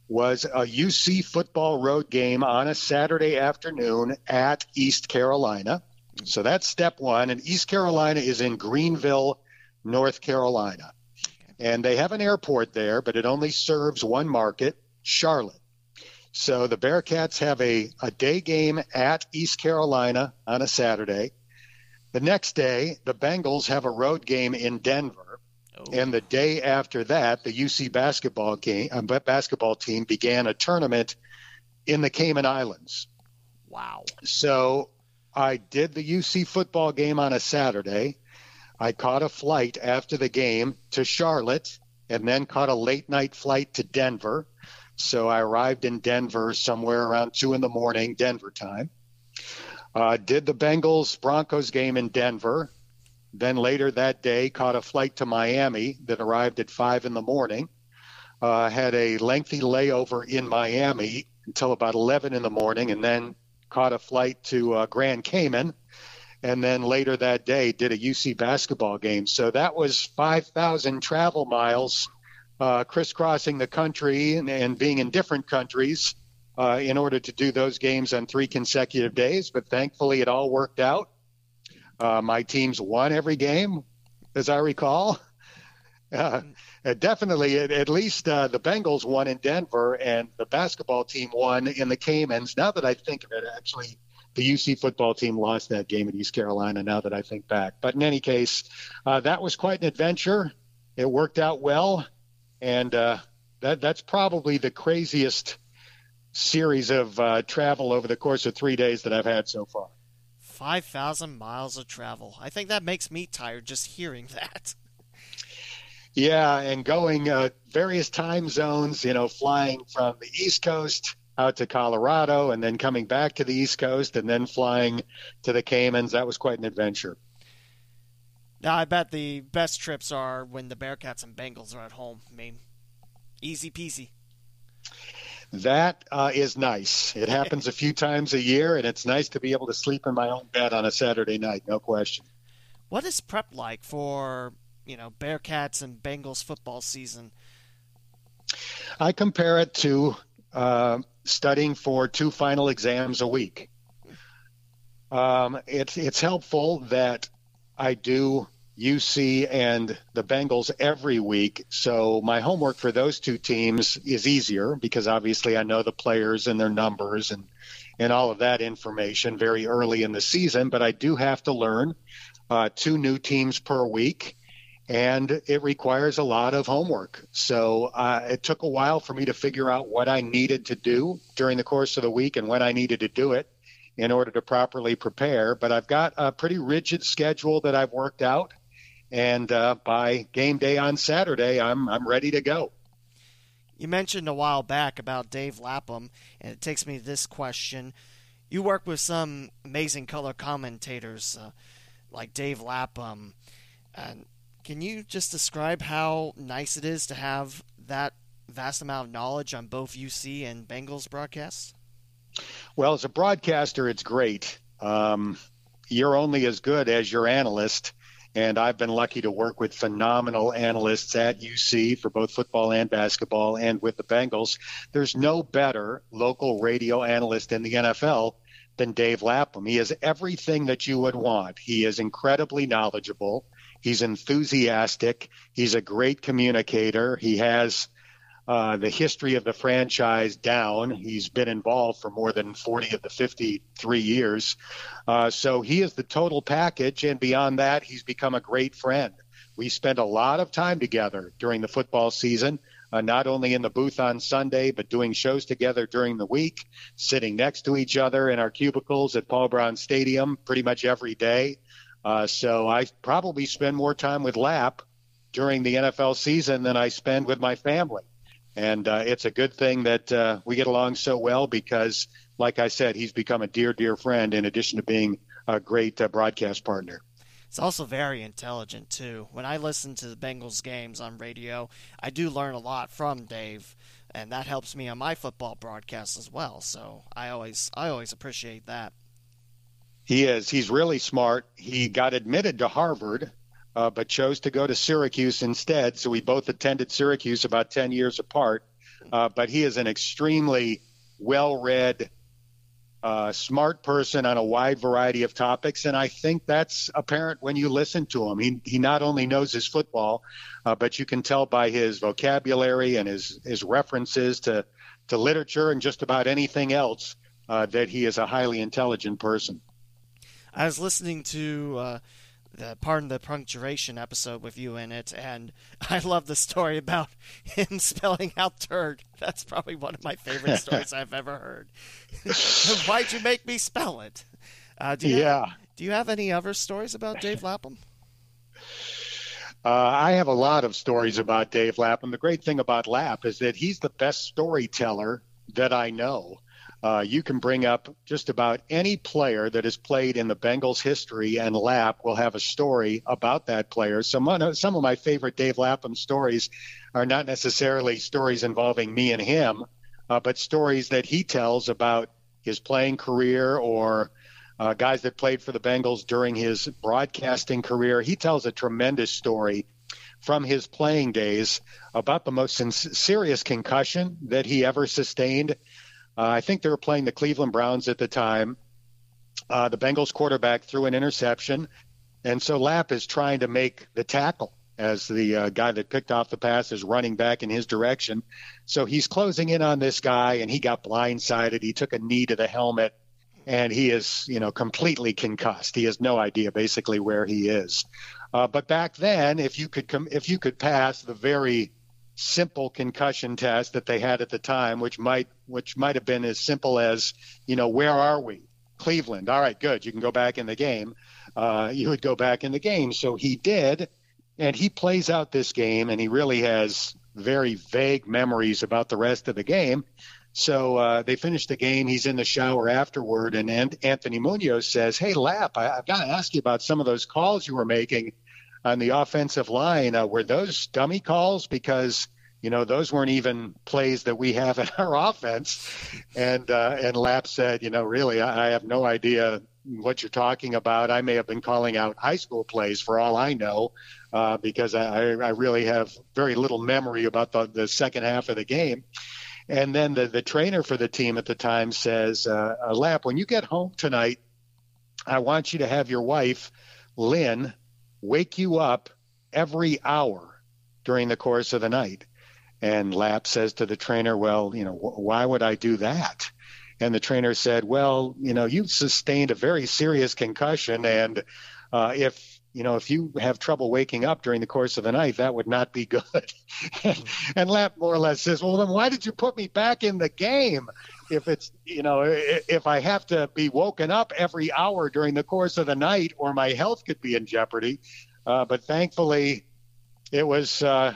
was a UC football road game on a Saturday afternoon at East Carolina. So that's step one, and East Carolina is in Greenville, North Carolina. And they have an airport there, but it only serves one market, Charlotte. So the Bearcats have a, a day game at East Carolina on a Saturday. The next day, the Bengals have a road game in Denver. Oh. And the day after that, the UC basketball game uh, basketball team began a tournament in the Cayman Islands. Wow. So I did the UC football game on a Saturday. I caught a flight after the game to Charlotte and then caught a late night flight to Denver. So I arrived in Denver somewhere around two in the morning, Denver time. Uh, did the Bengals Broncos game in Denver. Then later that day, caught a flight to Miami that arrived at five in the morning. Uh, had a lengthy layover in Miami until about 11 in the morning, and then caught a flight to uh, Grand Cayman and then later that day did a UC basketball game. So that was 5,000 travel miles uh, crisscrossing the country and, and, being in different countries uh, in order to do those games on three consecutive days. But thankfully, it all worked out. Uh, my teams won every game, as I recall. Uh, definitely, at, at least uh, the Bengals won in Denver, and the basketball team won in the Caymans. Now that I think of it, actually the UC football team lost that game at East Carolina. Now that I think back, but in any case, uh, that was quite an adventure. It worked out well, and uh, that that's probably the craziest series of uh, travel over the course of three days that I've had so far. Five thousand miles of travel. I think that makes me tired just hearing that. Yeah, and going uh, various time zones. You know, flying from the East Coast out to Colorado and then coming back to the East Coast and then flying to the Caymans. That was quite an adventure. Now, I bet the best trips are when the Bearcats and Bengals are at home. I mean, easy peasy. That uh, is nice. It happens a few times a year, and it's nice to be able to sleep in my own bed on a Saturday night, no question. What is prep like for, you know, Bearcats and Bengals football season? I compare it to uh, studying for two final exams a week. Um, it's it's helpful that I do UC and the Bengals every week, so my homework for those two teams is easier because obviously I know the players and their numbers and and all of that information very early in the season. But I do have to learn uh, two new teams per week and it requires a lot of homework. So uh, it took a while for me to figure out what I needed to do during the course of the week and when I needed to do it in order to properly prepare. But I've got a pretty rigid schedule that I've worked out, and uh, by game day on Saturday, I'm I'm ready to go. You mentioned a while back about Dave Lapham, and it takes me to this question. You work with some amazing color commentators uh, like Dave Lapham. And can you just describe how nice it is to have that vast amount of knowledge on both UC and Bengals broadcasts? Well, as a broadcaster, it's great. Um, you're only as good as your analyst. And I've been lucky to work with phenomenal analysts at UC for both football and basketball and with the Bengals. There's no better local radio analyst in the NFL than Dave Lapham. He is everything that you would want. He is incredibly knowledgeable. He's enthusiastic. He's a great communicator. He has uh, the history of the franchise down. He's been involved for more than 40 of the 53 years. Uh, so he is the total package. And beyond that, he's become a great friend. We spent a lot of time together during the football season, uh, not only in the booth on Sunday, but doing shows together during the week, sitting next to each other in our cubicles at Paul Brown Stadium pretty much every day. Uh, so I probably spend more time with Lap during the NFL season than I spend with my family. And uh, it's a good thing that uh, we get along so well because, like I said, he's become a dear, dear friend in addition to being a great uh, broadcast partner. It's also very intelligent, too. When I listen to the Bengals games on radio, I do learn a lot from Dave, and that helps me on my football broadcast as well. So I always, I always appreciate that. He is. He's really smart. He got admitted to Harvard uh, but chose to go to Syracuse instead. So we both attended Syracuse about 10 years apart. Uh, but he is an extremely well read, uh, smart person on a wide variety of topics. And I think that's apparent when you listen to him. He, he not only knows his football, uh, but you can tell by his vocabulary and his, his references to, to literature and just about anything else uh, that he is a highly intelligent person. I was listening to uh, the pardon the punctuation episode with you in it, and I love the story about him spelling out turd. That's probably one of my favorite stories I've ever heard. Why'd you make me spell it? Uh, do you yeah. Have, do you have any other stories about Dave Lapham? Uh, I have a lot of stories about Dave Lapham. The great thing about Lap is that he's the best storyteller that I know. Uh, you can bring up just about any player that has played in the Bengals history, and Lap will have a story about that player. Some some of my favorite Dave Lapham stories are not necessarily stories involving me and him, uh, but stories that he tells about his playing career or uh, guys that played for the Bengals during his broadcasting career. He tells a tremendous story from his playing days about the most serious concussion that he ever sustained uh, I think they were playing the Cleveland Browns at the time. Uh, the Bengals quarterback threw an interception, and so Lap is trying to make the tackle as the uh, guy that picked off the pass is running back in his direction. So he's closing in on this guy, and he got blindsided. He took a knee to the helmet, and he is, you know, completely concussed. He has no idea basically where he is. Uh, but back then, if you could com- if you could pass the very simple concussion test that they had at the time, which might which might have been as simple as, you know, where are we? Cleveland. All right, good. You can go back in the game. Uh, you would go back in the game. So he did, and he plays out this game, and he really has very vague memories about the rest of the game. So uh, they finish the game. He's in the shower afterward, and Anthony Munoz says, "Hey, Lap, I, have got to ask you about some of those calls you were making on the offensive line. Uh, were those dummy calls? Because you know those weren't even plays that we have in our offense. And uh, and Lap said, you know, really, I, I have no idea what you're talking about. I may have been calling out high school plays for all I know, uh, because I, I really have very little memory about the, the second half of the game. And then the, the trainer for the team at the time says, uh, Lap, when you get home tonight, I want you to have your wife, Lynn, wake you up every hour during the course of the night. And Lap says to the trainer, Well, you know, why would I do that? And the trainer said, Well, you know, you've sustained a very serious concussion. And uh, if, you know, if you have trouble waking up during the course of the night, that would not be good. and Lap more or less says, Well, then why did you put me back in the game? If it's, you know, if I have to be woken up every hour during the course of the night or my health could be in jeopardy. Uh, but thankfully, it was uh,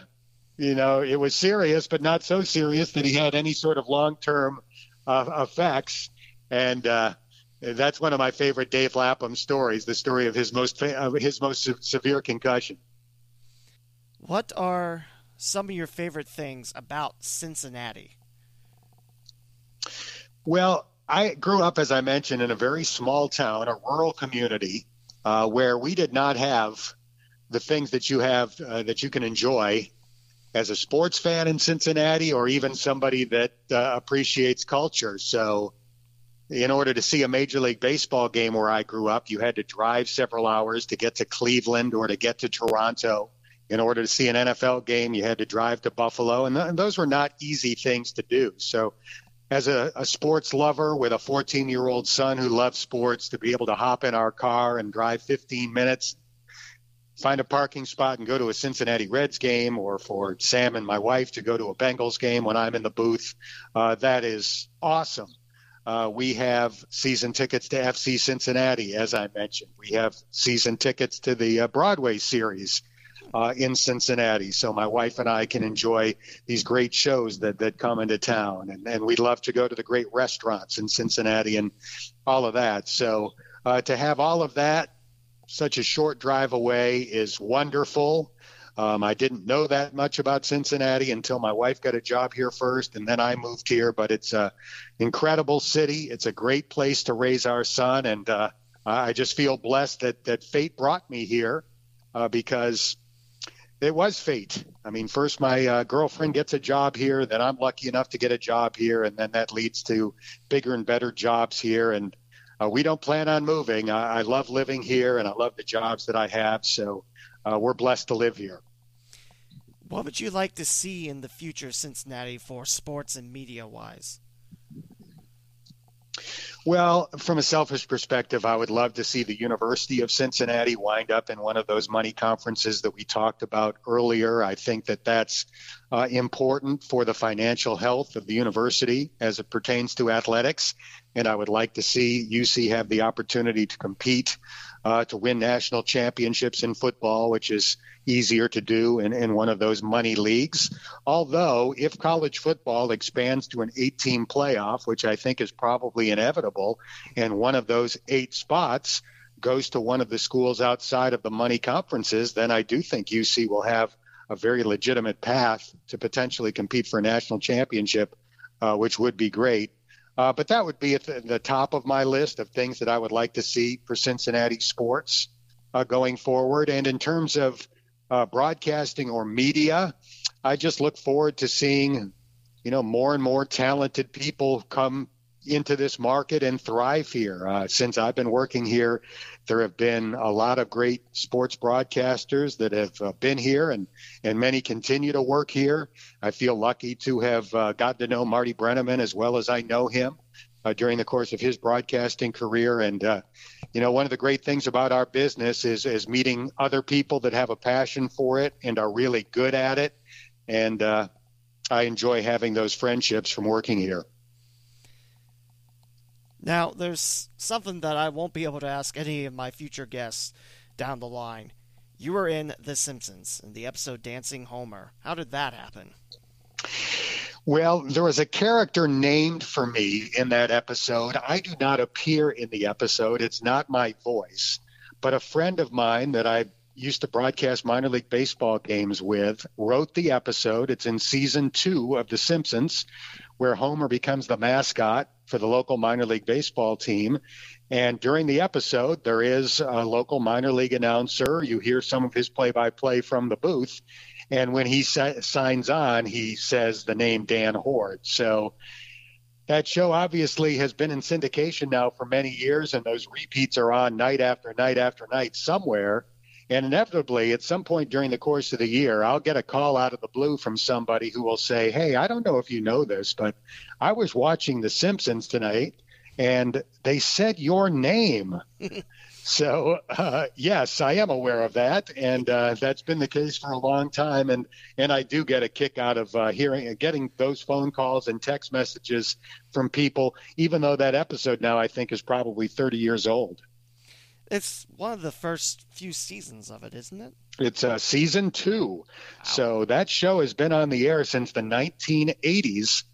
you know, it was serious, but not so serious that he had any sort of long term uh, effects. And uh, that's one of my favorite Dave Lapham stories, the story of his most his most severe concussion. What are some of your favorite things about Cincinnati? Well, I grew up, as I mentioned, in a very small town, a rural community, uh, where we did not have the things that you have uh, that you can enjoy as a sports fan in Cincinnati, or even somebody that uh, appreciates culture. So, in order to see a Major League Baseball game where I grew up, you had to drive several hours to get to Cleveland or to get to Toronto. In order to see an NFL game, you had to drive to Buffalo, and, th- and those were not easy things to do. So, as a, a sports lover with a 14 year old son who loves sports, to be able to hop in our car and drive 15 minutes, find a parking spot, and go to a Cincinnati Reds game, or for Sam and my wife to go to a Bengals game when I'm in the booth, uh, that is awesome. Uh, we have season tickets to FC Cincinnati, as I mentioned. We have season tickets to the uh, Broadway series uh, in Cincinnati, so my wife and I can enjoy these great shows that that come into town, and, and we love to go to the great restaurants in Cincinnati and all of that. So uh, to have all of that such a short drive away is wonderful. Um, I didn't know that much about Cincinnati until my wife got a job here first, and then I moved here. But it's a incredible city. It's a great place to raise our son, and uh, I just feel blessed that that fate brought me here uh, because it was fate. I mean, first my uh, girlfriend gets a job here, then I'm lucky enough to get a job here, and then that leads to bigger and better jobs here. And uh, we don't plan on moving. I, I love living here, and I love the jobs that I have. So uh, we're blessed to live here. What would you like to see in the future Cincinnati for sports and media wise? Well, from a selfish perspective, I would love to see the University of Cincinnati wind up in one of those money conferences that we talked about earlier. I think that that's uh, important for the financial health of the university as it pertains to athletics. And I would like to see UC have the opportunity to compete uh, to win national championships in football, which is easier to do in, in one of those money leagues. Although, if college football expands to an eight team playoff, which I think is probably inevitable, and one of those eight spots goes to one of the schools outside of the money conferences, then I do think UC will have a very legitimate path to potentially compete for a national championship, uh, which would be great. Uh, but that would be at the, the, top of my list of things that I would like to see for Cincinnati sports uh, going forward. And in terms of uh, broadcasting or media, I just look forward to seeing, you know, more and more talented people come into this market and thrive here. Uh, since I've been working here, there have been a lot of great sports broadcasters that have uh, been here, and and many continue to work here. I feel lucky to have uh, gotten to know Marty Brennaman as well as I know him uh, during the course of his broadcasting career. And uh, you know, one of the great things about our business is is meeting other people that have a passion for it and are really good at it. And uh, I enjoy having those friendships from working here. Now, there's something that I won't be able to ask any of my future guests down the line. You were in The Simpsons in the episode Dancing Homer. How did that happen? Well, there was a character named for me in that episode. I do not appear in the episode, it's not my voice. But a friend of mine that I used to broadcast minor league baseball games with wrote the episode. It's in season two of The Simpsons, where Homer becomes the mascot for the local minor league baseball team. And during the episode, there is a local minor league announcer. You hear some of his play by play from the booth. And when he sa- signs on, he says the name Dan Hoard. So that show obviously has been in syndication now for many years, and those repeats are on night after night after night somewhere. And inevitably, at some point during the course of the year, I'll get a call out of the blue from somebody who will say, Hey, I don't know if you know this, but I was watching The Simpsons tonight and they said your name. so, uh, yes, I am aware of that. And uh, that's been the case for a long time. And, and I do get a kick out of uh, hearing, getting those phone calls and text messages from people, even though that episode now I think is probably 30 years old. It's one of the first few seasons of it, isn't it? It's uh, season two. Wow. So that show has been on the air since the 1980s.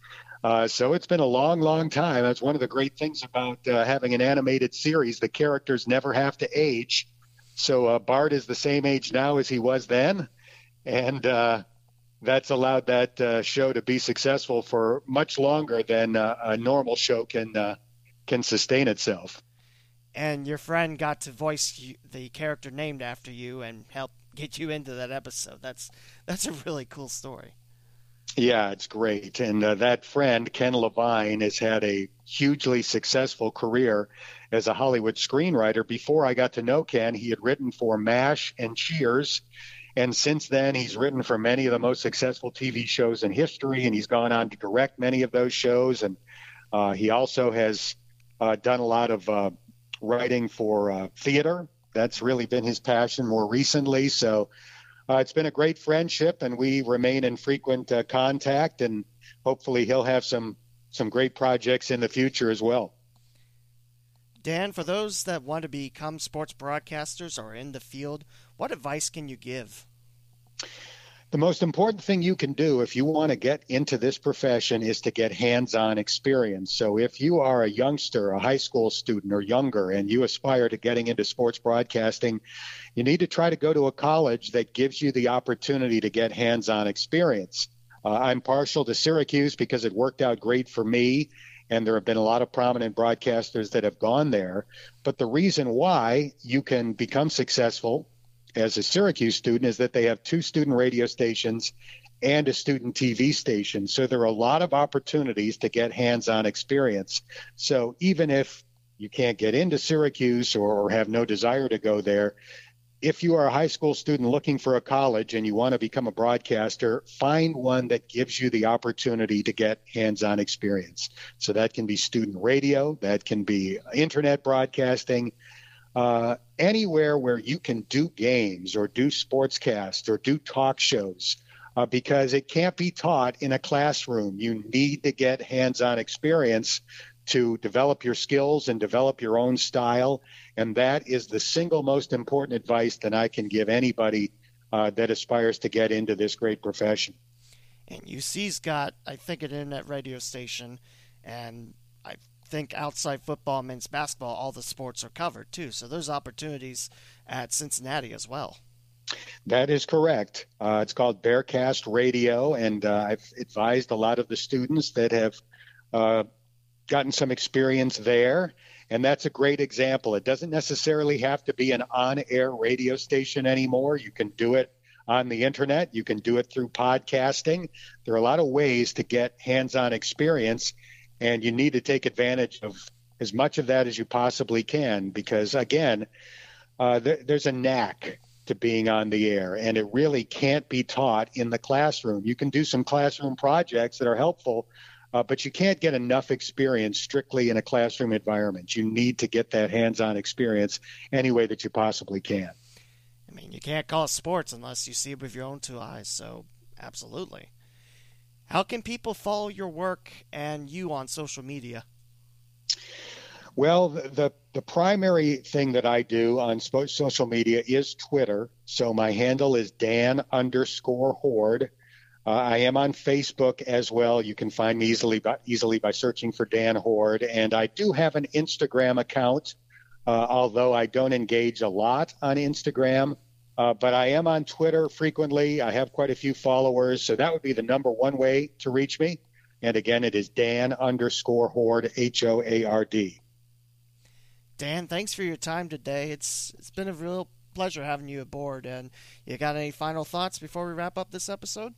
Uh, so it's been a long, long time. That's one of the great things about uh, having an animated series. The characters never have to age. So uh, Bart is the same age now as he was then. And uh, that's allowed that uh, show to be successful for much longer than a normal show can, can sustain itself and your friend got to voice the character named after you and help get you into that episode. That's that's a really cool story. Yeah, it's great. And uh, that friend, Ken Levine, has had a hugely successful career as a Hollywood screenwriter. Before I got to know Ken, he had written for MASH and Cheers. And since then, he's written for many of the most successful TV shows in history, and he's gone on to direct many of those shows. And uh, he also has uh, done a lot of uh, writing for uh, theater. That's really been his passion more recently. So uh, it's been a great friendship, and we remain in frequent uh, contact. And hopefully, he'll have some some great projects in the future as well. Dan, for those that want to become sports broadcasters or in the field, what advice can you give? The most important thing you can do if you want to get into this profession is to get hands on experience. So, if you are a youngster, a high school student, or younger, and you aspire to getting into sports broadcasting, you need to try to go to a college that gives you the opportunity to get hands on experience. Uh, I'm partial to Syracuse because it worked out great for me and there have been a lot of prominent broadcasters that have gone there. But the reason why you can become successful as a Syracuse student is that they have two student radio stations and a student TV station. So there are a lot of opportunities to get hands on experience. So even if you can't get into Syracuse or, or, have no desire to go there, if you are a high school student looking for a college and you want to become a broadcaster, find one that gives you the opportunity to get hands on experience. So that can be student radio, that can be internet broadcasting, uh, anywhere where you can do games or do sportscasts or do talk shows uh, because it can't be taught in a classroom. You need to get hands on experience to develop your skills and develop your own style. And that is the single most important advice that I can give anybody uh, that aspires to get into this great profession. And UC's got, I think, an internet radio station, and I think outside football, men's basketball, all the sports are covered too. So there's opportunities at Cincinnati as well. That is correct. Uh, it's called Bearcast Radio, and uh, I've advised a lot of the students that have uh, gotten some experience there. And that's a great example. It doesn't necessarily have to be an on air radio station anymore. You can do it on the internet, you can do it through podcasting. There are a lot of ways to get hands on experience and you need to take advantage of as much of that as you possibly can because again uh, there's a knack to being on the air and it really can't be taught in the classroom. You can do some classroom projects that are helpful uh, but you can't get enough experience strictly in a classroom environment. You need to get that hands-on experience any way that you possibly can. I mean you can't call it sports unless you see it with your own two eyes so absolutely how can people follow your work and you on social media? Well, the the primary thing that I do on social media is Twitter. So my handle is Dan underscore Hoard. Uh, I am on Facebook as well. You can find me easily by, easily by searching for Dan Hoard, and I do have an Instagram account. Uh, although I don't engage a lot on Instagram, uh, but I am on Twitter frequently. I have quite a few followers, so that would be the number one way to reach me. And again, it is Dan underscore Hoard H O A R D. Dan, thanks for your time today. It's it's been a real pleasure having you aboard. And you got any final thoughts before we wrap up this episode?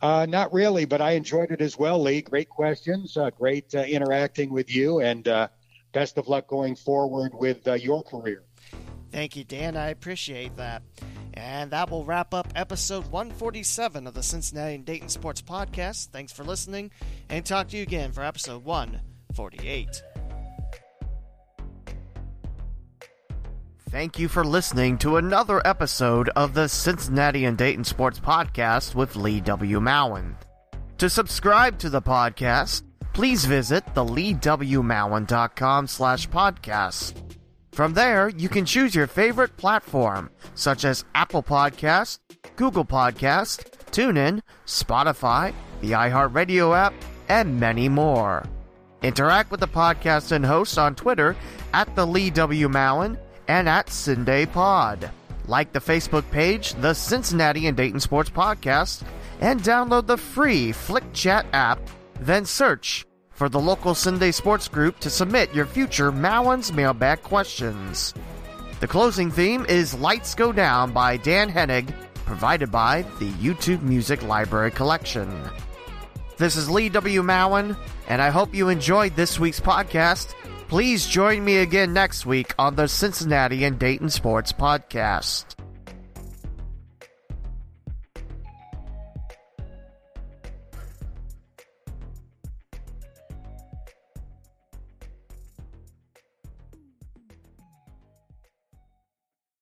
Uh, not really, but I enjoyed it as well, Lee. Great questions, uh, great uh, interacting with you, and uh, best of luck going forward with uh, your career. Thank you, Dan. I appreciate that. And that will wrap up episode 147 of the Cincinnati and Dayton Sports Podcast. Thanks for listening, and talk to you again for episode 148. Thank you for listening to another episode of the Cincinnati and Dayton Sports Podcast with Lee W. Mowen. To subscribe to the podcast, please visit the leewmowen.com slash podcast. From there, you can choose your favorite platform, such as Apple Podcast, Google Podcast, TuneIn, Spotify, the iHeartRadio app, and many more. Interact with the podcast and hosts on Twitter at the Lee W. Mowen and at Sunday Pod. Like the Facebook page, the Cincinnati and Dayton Sports Podcast, and download the free Flick Chat app. Then search for the local Sunday Sports Group to submit your future Mowen's mailbag questions. The closing theme is Lights Go Down by Dan Hennig, provided by the YouTube Music Library Collection. This is Lee W. Mowen, and I hope you enjoyed this week's podcast. Please join me again next week on the Cincinnati and Dayton Sports Podcast.